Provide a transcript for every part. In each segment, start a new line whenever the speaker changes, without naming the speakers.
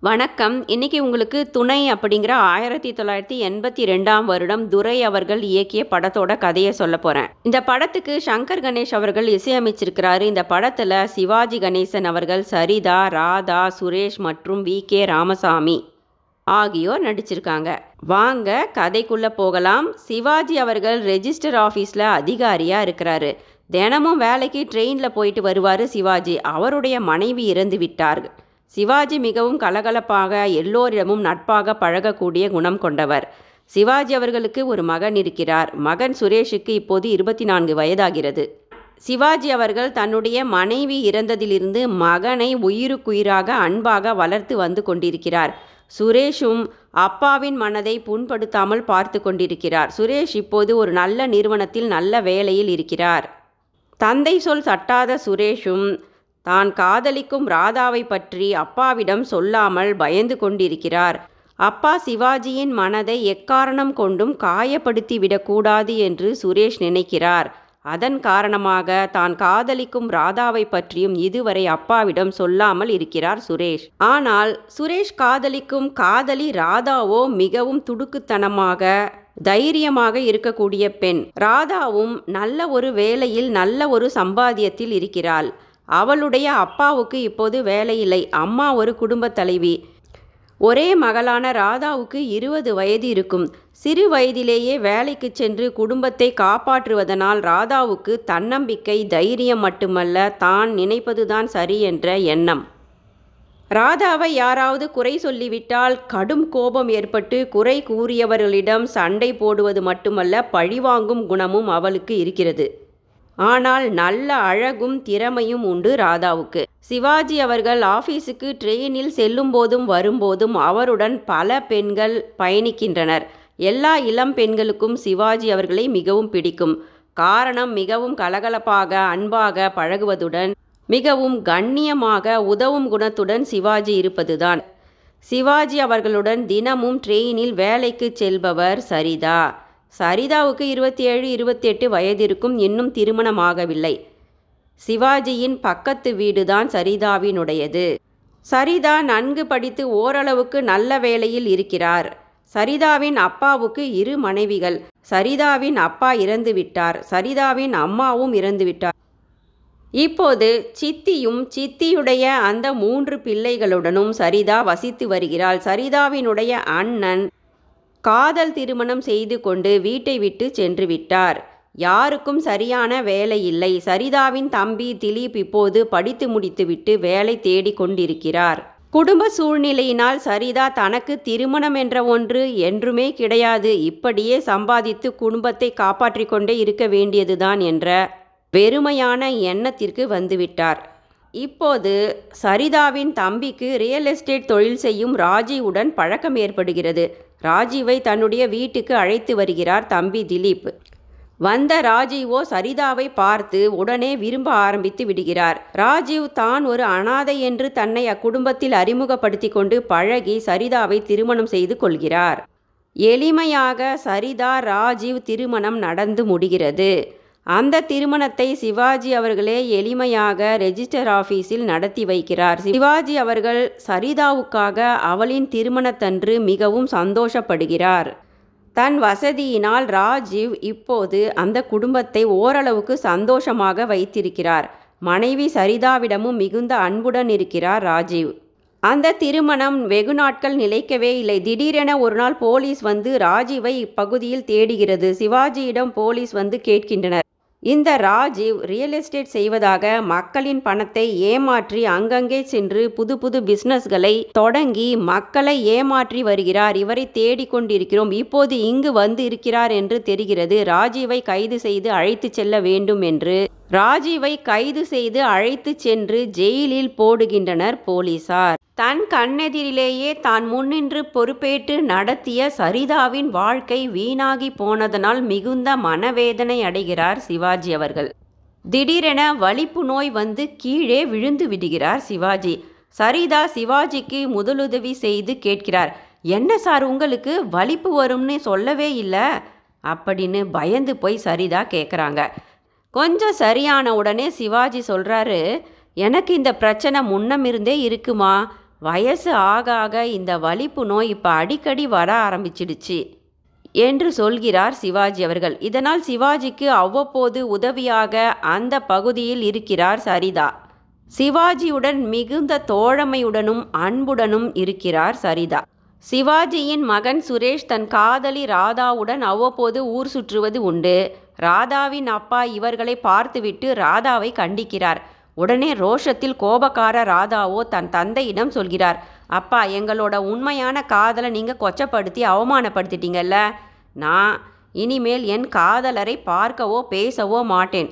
வணக்கம். இன்னைக்கு உங்களுக்கு துணை அப்படிங்கிற ஆயிரத்தி தொள்ளாயிரத்தி எண்பத்தி ரெண்டாம் வருடம் துரை அவர்கள் இயக்கிய படத்தோட கதையை சொல்ல போகிறேன் இந்த படத்துக்கு சங்கர் கணேஷ் அவர்கள் இசையமைச்சிருக்கிறாரு. இந்த படத்தில் சிவாஜி கணேசன் அவர்கள் சரிதா ராதா சுரேஷ் மற்றும் வி. கே. ராமசாமி ஆகியோர் நடிச்சிருக்காங்க. வாங்க கதைக்குள்ளே போகலாம். சிவாஜி அவர்கள் ரெஜிஸ்டர் ஆஃபீஸில் அதிகாரியாக இருக்கிறாரு. தினமும் வேலைக்கு ட்ரெயினில் போயிட்டு வருவார் சிவாஜி. அவருடைய மனைவி இறந்து விட்டார்கள். சிவாஜி மிகவும் கலகலப்பாக எல்லோரிடமும் நட்பாக பழகக்கூடிய குணம் கொண்டவர். சிவாஜி அவர்களுக்கு ஒரு மகன் இருக்கிறார். மகன் சுரேஷுக்கு இப்போது இருபத்தி நான்கு வயதாகிறது. சிவாஜி அவர்கள் தன்னுடைய மனைவி இறந்ததிலிருந்து மகனை உயிருக்குயிராக அன்பாக வளர்த்து வந்து கொண்டிருக்கிறார். சுரேஷும் அப்பாவின் மனதை புண்படுத்தாமல் பார்த்து கொண்டிருக்கிறார். சுரேஷ் இப்போது ஒரு நல்ல நிறுவனத்தில் நல்ல வேலையில் இருக்கிறார். தந்தை சொல் சட்டாத சுரேஷும் தான் காதலிக்கும் ராதாவை பற்றி அப்பாவிடம் சொல்லாமல் பயந்து கொண்டிருக்கிறார். அப்பா சிவாஜியின் மனதை எக்காரணம் கொண்டும் காயப்படுத்தி விடக்கூடாது என்று சுரேஷ் நினைக்கிறார். அதன் காரணமாக தான் காதலிக்கும் ராதாவை பற்றியும் இதுவரை அப்பாவிடம் சொல்லாமல் இருக்கிறார் சுரேஷ். ஆனால் சுரேஷ் காதலிக்கும் காதலி ராதாவோ மிகவும் துடுக்குத்தனமாக தைரியமாக இருக்கக்கூடிய பெண். ராதாவும் நல்ல ஒரு வேலையில் நல்ல ஒரு சம்பாத்தியத்தில் இருக்கிறாள். அவளுடைய அப்பாவுக்கு இப்போது வேலையில்லை. அம்மா ஒரு குடும்பத் தலைவி. ஒரே மகளான ராதாவுக்கு இருபது வயது இருக்கும். சிறு வயதிலேயே வேலைக்கு சென்று குடும்பத்தை காப்பாற்றுவதனால் ராதாவுக்கு தன்னம்பிக்கை தைரியம் மட்டுமல்ல தான் நினைப்பதுதான் சரி என்ற எண்ணம். ராதாவை யாராவது குறை சொல்லிவிட்டால் கடும் கோபம் ஏற்பட்டு குறை கூறியவர்களிடம் சண்டை போடுவது மட்டுமல்ல பழிவாங்கும் குணமும் அவளுக்கு இருக்கிறது. ஆனால் நல்ல அழகும் திறமையும் உண்டு ராதாவுக்கு. சிவாஜி அவர்கள் ஆபீஸுக்கு ட்ரெயினில் செல்லும் போதும் வரும்போதும் அவருடன் பல பெண்கள் பயணிக்கின்றனர். எல்லா இளம் பெண்களுக்கும் சிவாஜி அவர்களை மிகவும் பிடிக்கும். காரணம் மிகவும் கலகலப்பாக அன்பாக பழகுவதுடன் மிகவும் கண்ணியமாக உதவும் குணத்துடன் சிவாஜி இருப்பதுதான். சிவாஜி அவர்களுடன் தினமும் ட்ரெயினில் வேலைக்கு செல்பவர் சரிதா. சரிதாவுக்கு இருபத்தி ஏழு இருபத்தெட்டு வயதிற்கும் இன்னும் திருமணமாகவில்லை. சிவாஜியின் பக்கத்து வீடுதான் சரிதாவினுடையது. சரிதா நன்கு படித்து ஓரளவுக்கு நல்ல வேலையில் இருக்கிறார். சரிதாவின் அப்பாவுக்கு இரு மனைவிகள். சரிதாவின் அப்பா இறந்து விட்டார். சரிதாவின் அம்மாவும் இறந்து விட்டார். இப்போது சித்தியும் சித்தியுடைய அந்த மூன்று பிள்ளைகளுடனும் சரிதா வசித்து வருகிறாள். சரிதாவினுடைய அண்ணன் காதல் திருமணம் செய்து கொண்டு வீட்டை விட்டு சென்று விட்டார். யாருக்கும் சரியான வேலை இல்லை. சரிதாவின் தம்பி திலீப் இப்போது படித்து முடித்துவிட்டு வேலை தேடிக் கொண்டிருக்கிறார். குடும்ப சூழ்நிலையினால் சரிதா தனக்கு திருமணம் என்ற ஒன்று என்றுமே கிடையாது. இப்படியே சம்பாதித்து குடும்பத்தை காப்பாற்றிக் கொண்டே இருக்க வேண்டியதுதான் என்ற வெறுமையான எண்ணத்திற்கு வந்துவிட்டார். இப்போது சரிதாவின் தம்பிக்கு ரியல் எஸ்டேட் தொழில் செய்யும் ராஜீவுடன் பழக்கம் ஏற்படுகிறது. ராஜீவை தன்னுடைய வீட்டுக்கு அழைத்து வருகிறார் தம்பி திலீப். வந்த ராஜீவோ சரிதாவை பார்த்து உடனே விரும்ப ஆரம்பித்து விடுகிறார். ராஜீவ் தான் ஒரு அனாதை என்று தன்னை அக்குடும்பத்தில் அறிமுகப்படுத்தி கொண்டு பழகி சரிதாவை திருமணம் செய்து கொள்கிறார். எளிமையாக சரிதா ராஜீவ் திருமணம் நடந்து முடிகிறது. அந்த திருமணத்தை சிவாஜி அவர்களே எளிமையாக ரெஜிஸ்டர் ஆஃபீஸில் நடத்தி வைக்கிறார். சிவாஜி அவர்கள் சரிதாவுக்காக அவளின் திருமணத்தன்று மிகவும் சந்தோஷப்படுகிறார். தன் வசதியினால் ராஜீவ் இப்போது அந்த குடும்பத்தை ஓரளவுக்கு சந்தோஷமாக வைத்திருக்கிறார். மனைவி சரிதாவிடமும் மிகுந்த அன்புடன் இருக்கிறார் ராஜீவ். அந்த திருமணம் வெகு நாட்கள் நிலைக்கவே இல்லை. திடீரென ஒரு நாள் போலீஸ் வந்து ராஜீவை இப்பகுதியில் தேடுகிறது. சிவாஜியிடம் போலீஸ் வந்து கேட்கின்றனர். இந்த ராஜீவ் ரியல் எஸ்டேட் செய்வதாக மக்களின் பணத்தை ஏமாற்றி அங்கங்கே சென்று புது புது பிசினஸ்களை தொடங்கி மக்களை ஏமாற்றி வருகிறார். இவரை தேடிக்கொண்டிருக்கிறோம் இப்போது இங்கு வந்து இருக்கிறார் என்று தெரிகிறது. ராஜீவை கைது செய்து அழைத்து செல்ல வேண்டும் என்று ராஜீவை கைது செய்து அழைத்து சென்று ஜெயிலில் போடுகின்றனர் போலீசார். தன் கண்ணெதிரிலேயே தான் முன்னின்று பொறுப்பேற்று நடத்திய சரிதாவின் வாழ்க்கை வீணாகி போனதனால் மிகுந்த மனவேதனை அடைகிறார் சிவாஜி அவர்கள். திடீரென வலிப்பு நோய் வந்து கீழே விழுந்து விடுகிறார் சிவாஜி. சரிதா சிவாஜிக்கு முதலுதவி செய்து கேட்கிறார் என்ன சார் உங்களுக்கு வலிப்பு வரும்னு சொல்லவே இல்லை? அப்படின்னு பயந்து போய் சரிதா கேட்குறாங்க கொஞ்சம் சரியான உடனே சிவாஜி சொல்கிறாரு எனக்கு இந்த பிரச்சனை முன்னம் இருந்தே இருக்குமா? வயசு ஆக ஆக இந்த வலிப்பு நோய் இப்போ அடிக்கடி வர ஆரம்பிச்சிடுச்சு என்று சொல்கிறார் சிவாஜி அவர்கள். இதனால் சிவாஜிக்கு அவ்வப்போது உதவியாக அந்த பகுதியில் இருக்கிறார் சரிதா. சிவாஜியுடன் மிகுந்த தோழமையுடனும் அன்புடனும் இருக்கிறார் சரிதா. சிவாஜியின் மகன் சுரேஷ் தன் காதலி ராதாவுடன் அவ்வப்போது ஊர் சுற்றுவது உண்டு. ராதாவின் அப்பா இவர்களை பார்த்துவிட்டு ராதாவை கண்டிக்கிறார். உடனே ரோஷத்தில் கோபக்கார ராதாவோ தன் தந்தையிடம் சொல்கிறார் அப்பா எங்களோட உண்மையான காதலை நீங்கள் கொச்சப்படுத்தி அவமானப்படுத்திட்டீங்கல்ல. நான் இனிமேல் என் காதலரை பார்க்கவோ பேசவோ மாட்டேன்.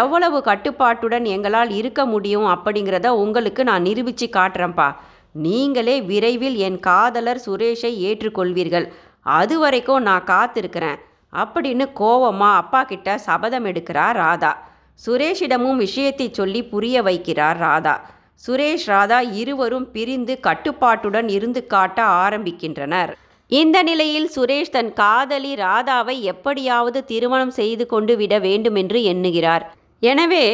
எவ்வளவு கட்டுப்பாட்டுடன் எங்களால் இருக்க முடியும் அப்படிங்கிறத உங்களுக்கு நான் நிரூபித்து காட்டுறேன்ப்பா. நீங்களே விரைவில் என் காதலர் சுரேஷை ஏற்றுக்கொள்வீர்கள். அது வரைக்கும் நான் காத்திருக்கிறேன். அப்படின்னு கோவமா அப்பா கிட்ட சபதம் எடுக்கிறார் ராதா. சுரேஷிடமும் விஷயத்தை சொல்லி புரிய வைக்கிறார் ராதா. சுரேஷ் ராதா இருவரும் பிரிந்து கட்டுப்பாட்டுடன் இருந்து காட்ட ஆரம்பிக்கின்றனர். இந்த நிலையில் சுரேஷ் தன் காதலி ராதாவை எப்படியாவது திருமணம் செய்து கொண்டு விட வேண்டுமென்று எண்ணுகிறார். எனவே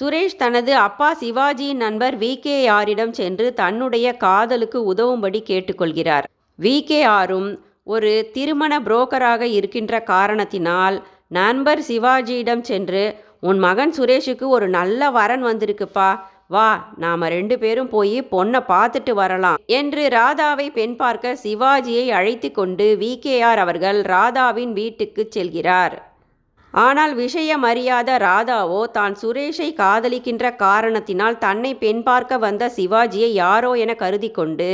சுரேஷ் தனது அப்பா சிவாஜியின் நண்பர் வி. கே. ஆரிடம் சென்று தன்னுடைய காதலுக்கு உதவும்படி கேட்டுக்கொள்கிறார். வி. கே. ஆரும் ஒரு திருமண புரோக்கராக இருக்கின்ற காரணத்தினால் நண்பர் சிவாஜியிடம் சென்று உன் மகன் சுரேஷுக்கு ஒரு நல்ல வரன் வந்திருக்குப்பா வா நாம ரெண்டு பேரும் போய் பொண்ணை பார்த்துட்டு வரலாம் என்று ராதாவை பெண் பார்க்க சிவாஜியை அழைத்து கொண்டு வி அவர்கள் ராதாவின் வீட்டுக்கு செல்கிறார். ஆனால் விஷயம் அறியாத ராதாவோ தான் சுரேஷை காதலிக்கின்ற காரணத்தினால் தன்னை பெண் பார்க்க வந்த சிவாஜியை யாரோ என கருதி கொண்டு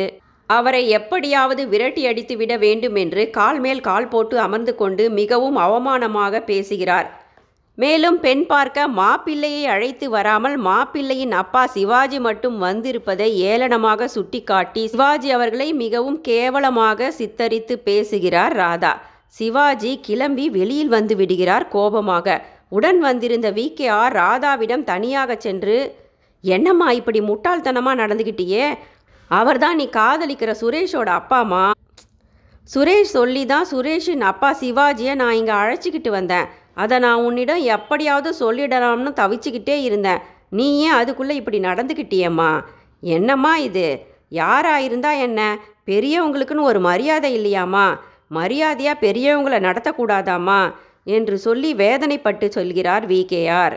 அவரை எப்படியாவது விரட்டி அடித்து விட வேண்டும் என்று கால் மேல் கால் போட்டு அமர்ந்து கொண்டு மிகவும் அவமானமாக பேசுகிறார். மேலும் பெண் பார்க்க மாப்பிள்ளையை அழைத்து வராமல் மாப்பிள்ளையின் அப்பா சிவாஜி மட்டும் வந்திருப்பதை ஏளனமாக சுட்டிக்காட்டி சிவாஜி அவர்களை மிகவும் கேவலமாக சித்தரித்து பேசுகிறார் ராதா. சிவாஜி கிளம்பி வெளியில் வந்து விடுகிறார் கோபமாக. உடன் வந்திருந்த வி. கே. ஆர். ராதாவிடம் தனியாக சென்று என்னம்மா இப்படி முட்டாள்தனமாக நடந்துக்கிட்டியே அவர்தான் நீ காதலிக்கிற சுரேஷோட அப்பாமா சுரேஷ் சொல்லி தான் சுரேஷின் அப்பா சிவாஜியை நான் இங்கே அழைச்சிக்கிட்டு வந்தேன். அதை நான் உன்னிடம் எப்படியாவது சொல்லிடலாம்னு தவிச்சுக்கிட்டே இருந்தேன். நீ ஏன் அதுக்குள்ளே இப்படி நடந்துக்கிட்டியம்மா என்னம்மா இது? யாராக இருந்தா என்ன? பெரியவங்களுக்குன்னு ஒரு மரியாதை இல்லையாம்மா? மரியாதையாக பெரியவங்களை நடத்தக்கூடாதாம்மா? என்று சொல்லி வேதனைப்பட்டு சொல்கிறார் விகேஆர்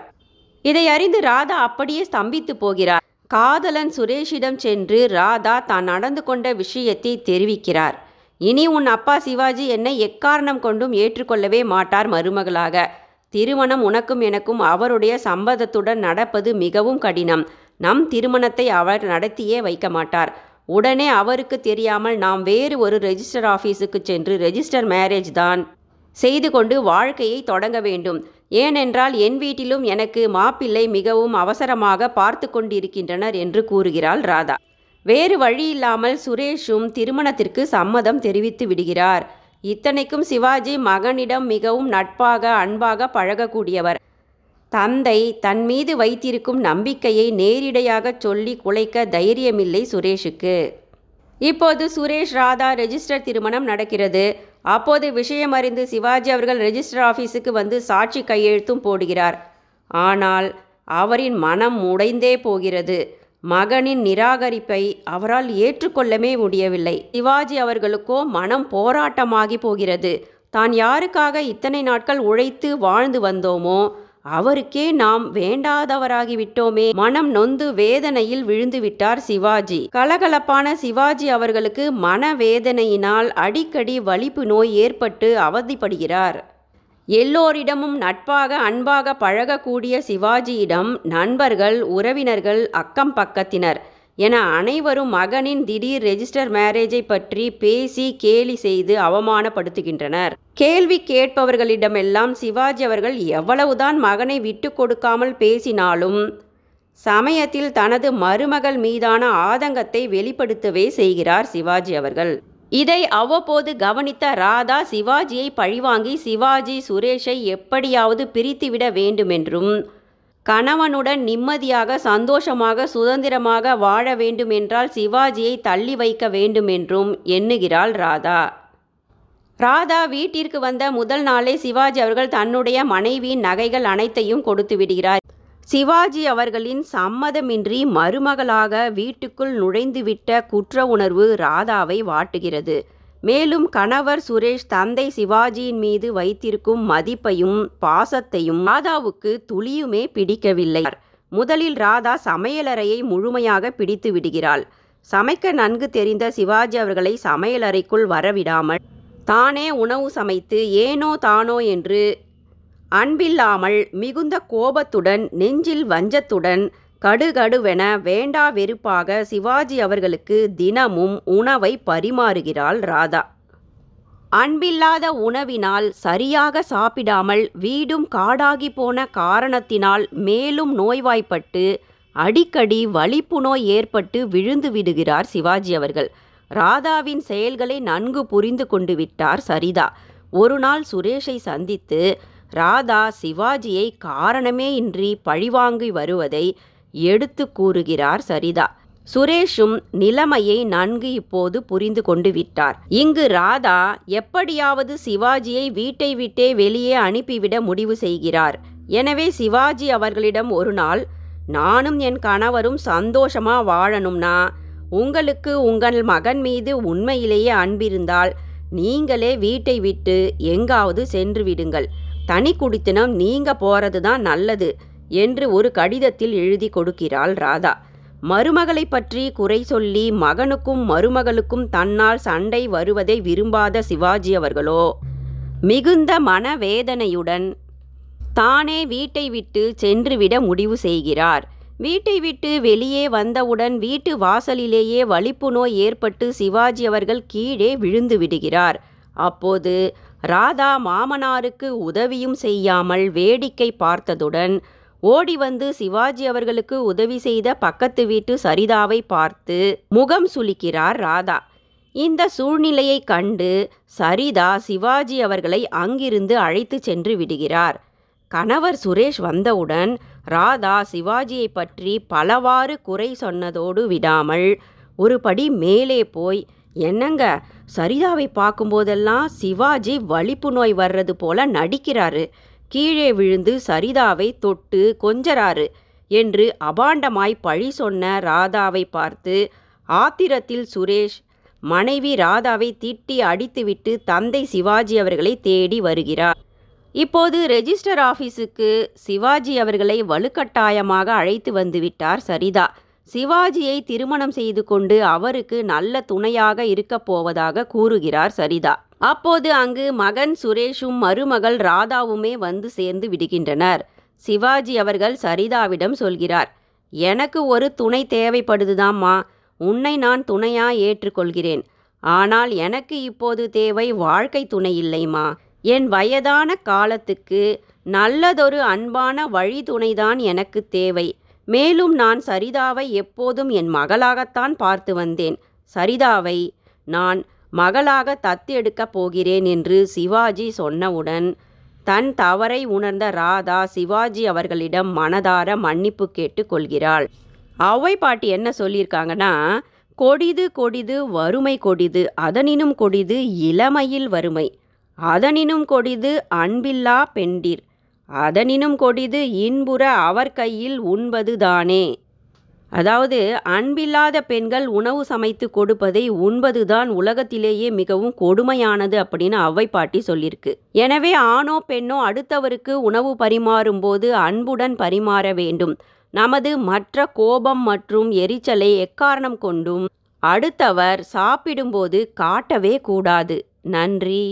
இதை அறிந்து ராதா அப்படியே ஸ்தம்பித்து போகிறார். காதலன் சுரேஷிடம் சென்று ராதா தான் நடந்து கொண்ட விஷயத்தை தெரிவிக்கிறார். இனி உன் அப்பா சிவாஜி என்னை எக்காரணம் கொண்டும் ஏற்றுக்கொள்ளவே மாட்டார் மருமகளாக. திருமணம் உனக்கும் எனக்கும் அவருடைய சம்பதத்துடன் நடப்பது மிகவும் கடினம். நம் திருமணத்தை அவர் நடத்தியே வைக்க மாட்டார். உடனே அவருக்கு தெரியாமல் நாம் வேறு ஒரு ரெஜிஸ்டர் ஆஃபீஸுக்கு சென்று ரெஜிஸ்டர் மேரேஜ் தான் செய்து கொண்டு வாழ்க்கையை தொடங்க வேண்டும். ஏனென்றால் என் வீட்டிலும் எனக்கு மாப்பிள்ளை மிகவும் அவசரமாக பார்த்து கொண்டிருக்கின்றனர் என்று கூறுகிறாள் ராதா. வேறு வழியில்லாமல் சுரேஷும் திருமணத்திற்கு சம்மதம் தெரிவித்து விடுகிறார். இத்தனைக்கும் சிவாஜி மகனிடம் மிகவும் நட்பாக அன்பாக பழகக்கூடியவர். தந்தை தன் மீது வைத்திருக்கும் நம்பிக்கையை நேரிடையாகச் சொல்லி குலைக்க தைரியமில்லை சுரேஷுக்கு. இப்போது சுரேஷ் ராதா ரெஜிஸ்டர் திருமணம் நடக்கிறது. அப்போது விஷயம் அறிந்து சிவாஜி அவர்கள் ரெஜிஸ்டர் ஆஃபீஸுக்கு வந்து சாட்சி கையெழுத்தும் போடுகிறார். ஆனால் அவரின் மனம் உடைந்தே போகிறது. மகனின் நிராகரிப்பை அவரால் ஏற்றுக்கொள்ளவே முடியவில்லை. சிவாஜி அவர்களுக்கோ மனம் போராட்டமாகி போகிறது. தான் யாருக்காக இத்தனை நாட்கள் உழைத்து வாழ்ந்து வந்தோமோ அவருக்கே நாம் வேண்டாதவராகி விட்டோமே. மனம் நொந்து வேதனையில் விழுந்து விட்டார் சிவாஜி. கலகலப்பான சிவாஜி அவர்களுக்கு மனவேதனையினால் அடிக்கடி வலிப்பு நோய் ஏற்பட்டு அவதிப்படுகிறார். எல்லோரிடமும் நட்பாக அன்பாக பழகக்கூடிய சிவாஜியிடம் நண்பர்கள் உறவினர்கள் அக்கம் பக்கத்தினர். என அனைவரும் மகனின் திடீர் ரெஜிஸ்டர் மேரேஜை பற்றி பேசி கேலி செய்து அவமானப்படுத்துகின்றனர். கேள்வி கேட்பவர்களிடமெல்லாம் சிவாஜி அவர்கள் எவ்வளவுதான் மகனை விட்டு கொடுக்காமல் பேசினாலும் சமயத்தில் தனது மருமகள் மீதான ஆதங்கத்தை வெளிப்படுத்தவே செய்கிறார் சிவாஜி அவர்கள். இதை அவ்வப்போது கவனித்த ராதா சிவாஜியை பழிவாங்கி சிவாஜி சுரேஷை எப்படியாவது பிரித்துவிட வேண்டுமென்றும் கணவனுடன் நிம்மதியாக சந்தோஷமாக சுதந்திரமாக வாழ வேண்டுமென்றால் சிவாஜியை தள்ளி வைக்க வேண்டுமென்றும் எண்ணுகிறாள் ராதா. ராதா வீட்டிற்கு வந்த முதல் நாளே சிவாஜி அவர்கள் தன்னுடைய மனைவியின் நகைகள் அனைத்தையும் கொடுத்து விடுகிறார். சிவாஜி அவர்களின் சம்மதமின்றி மருமகளாக வீட்டுக்குள் நுழைந்துவிட்ட குற்ற உணர்வு ராதாவை வாட்டுகிறது. மேலும் கணவர் சுரேஷ் தந்தை சிவாஜியின் மீது வைத்திருக்கும் மதிப்பையும் பாசத்தையும் ராதாவுக்கு துளியுமே பிடிக்கவில்லை. முதலில் ராதா சமையலறையை முழுமையாக பிடித்து விடுகிறாள். சமைக்க நன்கு தெரிந்த சிவாஜி அவர்களை சமையலறைக்குள் வரவிடாமல் தானே உணவு சமைத்து ஏனோ தானோ என்று அன்பில்லாமல் மிகுந்த கோபத்துடன் நெஞ்சில் வஞ்சத்துடன் கடுகடுவென வேண்டா வெறுப்பாக சிவாஜி அவர்களுக்கு தினமும் உணவை பரிமாறுகிறாள் ராதா. அன்பில்லாத உணவினால் சரியாக சாப்பிடாமல் வீடும் காடாகி போன காரணத்தினால் மேலும் நோய்வாய்ப்பட்டு அடிக்கடி வலிப்பு நோய் ஏற்பட்டு விழுந்து விடுகிறார் சிவாஜி அவர்கள். ராதாவின் செயல்களை நன்கு புரிந்து கொண்டு விட்டார் சரிதா. ஒரு நாள் சுரேஷை சந்தித்து ராதா சிவாஜியை காரணமே இன்றி பழிவாங்கி வருவதை எடுத்து கூறுகிறார் சரிதா. சுரேஷும் நிலைமையை நன்கு இப்போது புரிந்து கொண்டு விட்டார். இங்கு ராதா எப்படியாவது சிவாஜியை வீட்டை விட்டே வெளியே அனுப்பிவிட முடிவு செய்கிறார். எனவே சிவாஜி அவர்களிடம் ஒரு நாள் நானும் என் கணவரும் சந்தோஷமா வாழணும்னா உங்களுக்கு உங்கள் மகன் மீது உண்மையிலேயே அன்பிருந்தால் நீங்களே வீட்டை விட்டு எங்காவது சென்று விடுங்கள். தனி குடித்தனம் நீங்க போறது தான் நல்லது. என்று ஒரு கடிதத்தில் எழுதி கொடுக்கிறாள் ராதா. மருமகளை பற்றி குறை சொல்லி மகனுக்கும் மருமகளுக்கும் தன்னால் சண்டை வருவதை விரும்பாத சிவாஜி அவர்களோ? மிகுந்த மனவேதனையுடன் தானே வீட்டை விட்டு சென்றுவிட முடிவு செய்கிறார். வீட்டை விட்டு வெளியே வந்தவுடன் வீட்டு வாசலிலேயே வலிப்பு நோய் ஏற்பட்டு சிவாஜி அவர்கள் கீழே விழுந்து விடுகிறார். அப்போது ராதா மாமனாருக்கு உதவியும் செய்யாமல் வேடிக்கை பார்த்ததுடன் ஓடி வந்து சிவாஜி அவர்களுக்கு உதவி செய்த பக்கத்து வீட்டு சரிதாவை பார்த்து முகம் சுளிக்கிறார் ராதா. இந்த சூழ்நிலையை கண்டு சரிதா சிவாஜி அவர்களை அங்கிருந்து அழைத்து சென்று விடுகிறார். கணவர் சுரேஷ் வந்தவுடன் ராதா சிவாஜியை பற்றி பலவாறு குறை சொன்னதோடு விடாமல் ஒரு படி மேலே போய் என்னங்க சரிதாவை பார்க்கும்போதெல்லாம் சிவாஜி வலிப்பு நோய் வர்றது போல நடிக்கிறாரு. கீழே விழுந்து சரிதாவை தொட்டு கொஞ்சராறு என்று அபாண்டமாய் பழி சொன்ன ராதாவை பார்த்து ஆத்திரத்தில் சுரேஷ் மனைவி ராதாவை திட்டி அடித்துவிட்டு தந்தை சிவாஜி அவர்களை தேடி வருகிறார். இப்போது ரெஜிஸ்டர் ஆஃபீஸுக்கு சிவாஜி அவர்களை வலுக்கட்டாயமாக அழைத்து வந்துவிட்டார் சரிதா. சிவாஜியை திருமணம் செய்து கொண்டு அவருக்கு நல்ல துணையாக இருக்கப் போவதாக கூறுகிறார் சரிதா. அப்போது அங்கு மகன் சுரேஷும் மருமகள் ராதாவுமே வந்து சேர்ந்து விடுகின்றனர். சிவாஜி அவர்கள் சரிதாவிடம் சொல்கிறார் எனக்கு ஒரு துணை தேவைப்படுதுதாம்மா. உன்னை நான் துணையா ஏற்றுக்கொள்கிறேன். ஆனால் எனக்கு இப்போது தேவை வாழ்க்கை துணை இல்லைம்மா. என் வயதான காலத்துக்கு நல்லதொரு அன்பான வழி துணைதான் எனக்கு தேவை. மேலும் நான் சரிதாவை எப்போதும் என் மகளாகத்தான் பார்த்து வந்தேன். சரிதாவை நான் மகளாக தத்தெடுக்கப் போகிறேன் என்று சிவாஜி சொன்னவுடன் தன் தவறை உணர்ந்த ராதா சிவாஜி அவர்களிடம் மனதார மன்னிப்பு கேட்டு கொள்கிறாள். அவை பாட்டி என்ன சொல்லியிருக்காங்கன்னா கொடிது கொடிது வறுமை கொடிது அதனினும் கொடிது இளமையில் வறுமை அதனினும் கொடிது அன்பில்லா பெண்டிர் அதனினும் கொடிது இன்புற அவர் கையில் உண்பது தானே அதாவது அன்பில்லாத பெண்கள் உணவு சமைத்து கொடுப்பதை உண்பதுதான் உலகத்திலேயே மிகவும் கொடுமையானது அப்படின்னு அவ்வை பாட்டி சொல்லியிருக்கு எனவே ஆணோ பெண்ணோ அடுத்தவருக்கு உணவு பரிமாறும்போது அன்புடன் பரிமாற வேண்டும். நமது மற்ற கோபம் மற்றும் எரிச்சலை எக்காரணம் கொண்டும் அடுத்தவர் சாப்பிடும்போது காட்டவே கூடாது. நன்றி.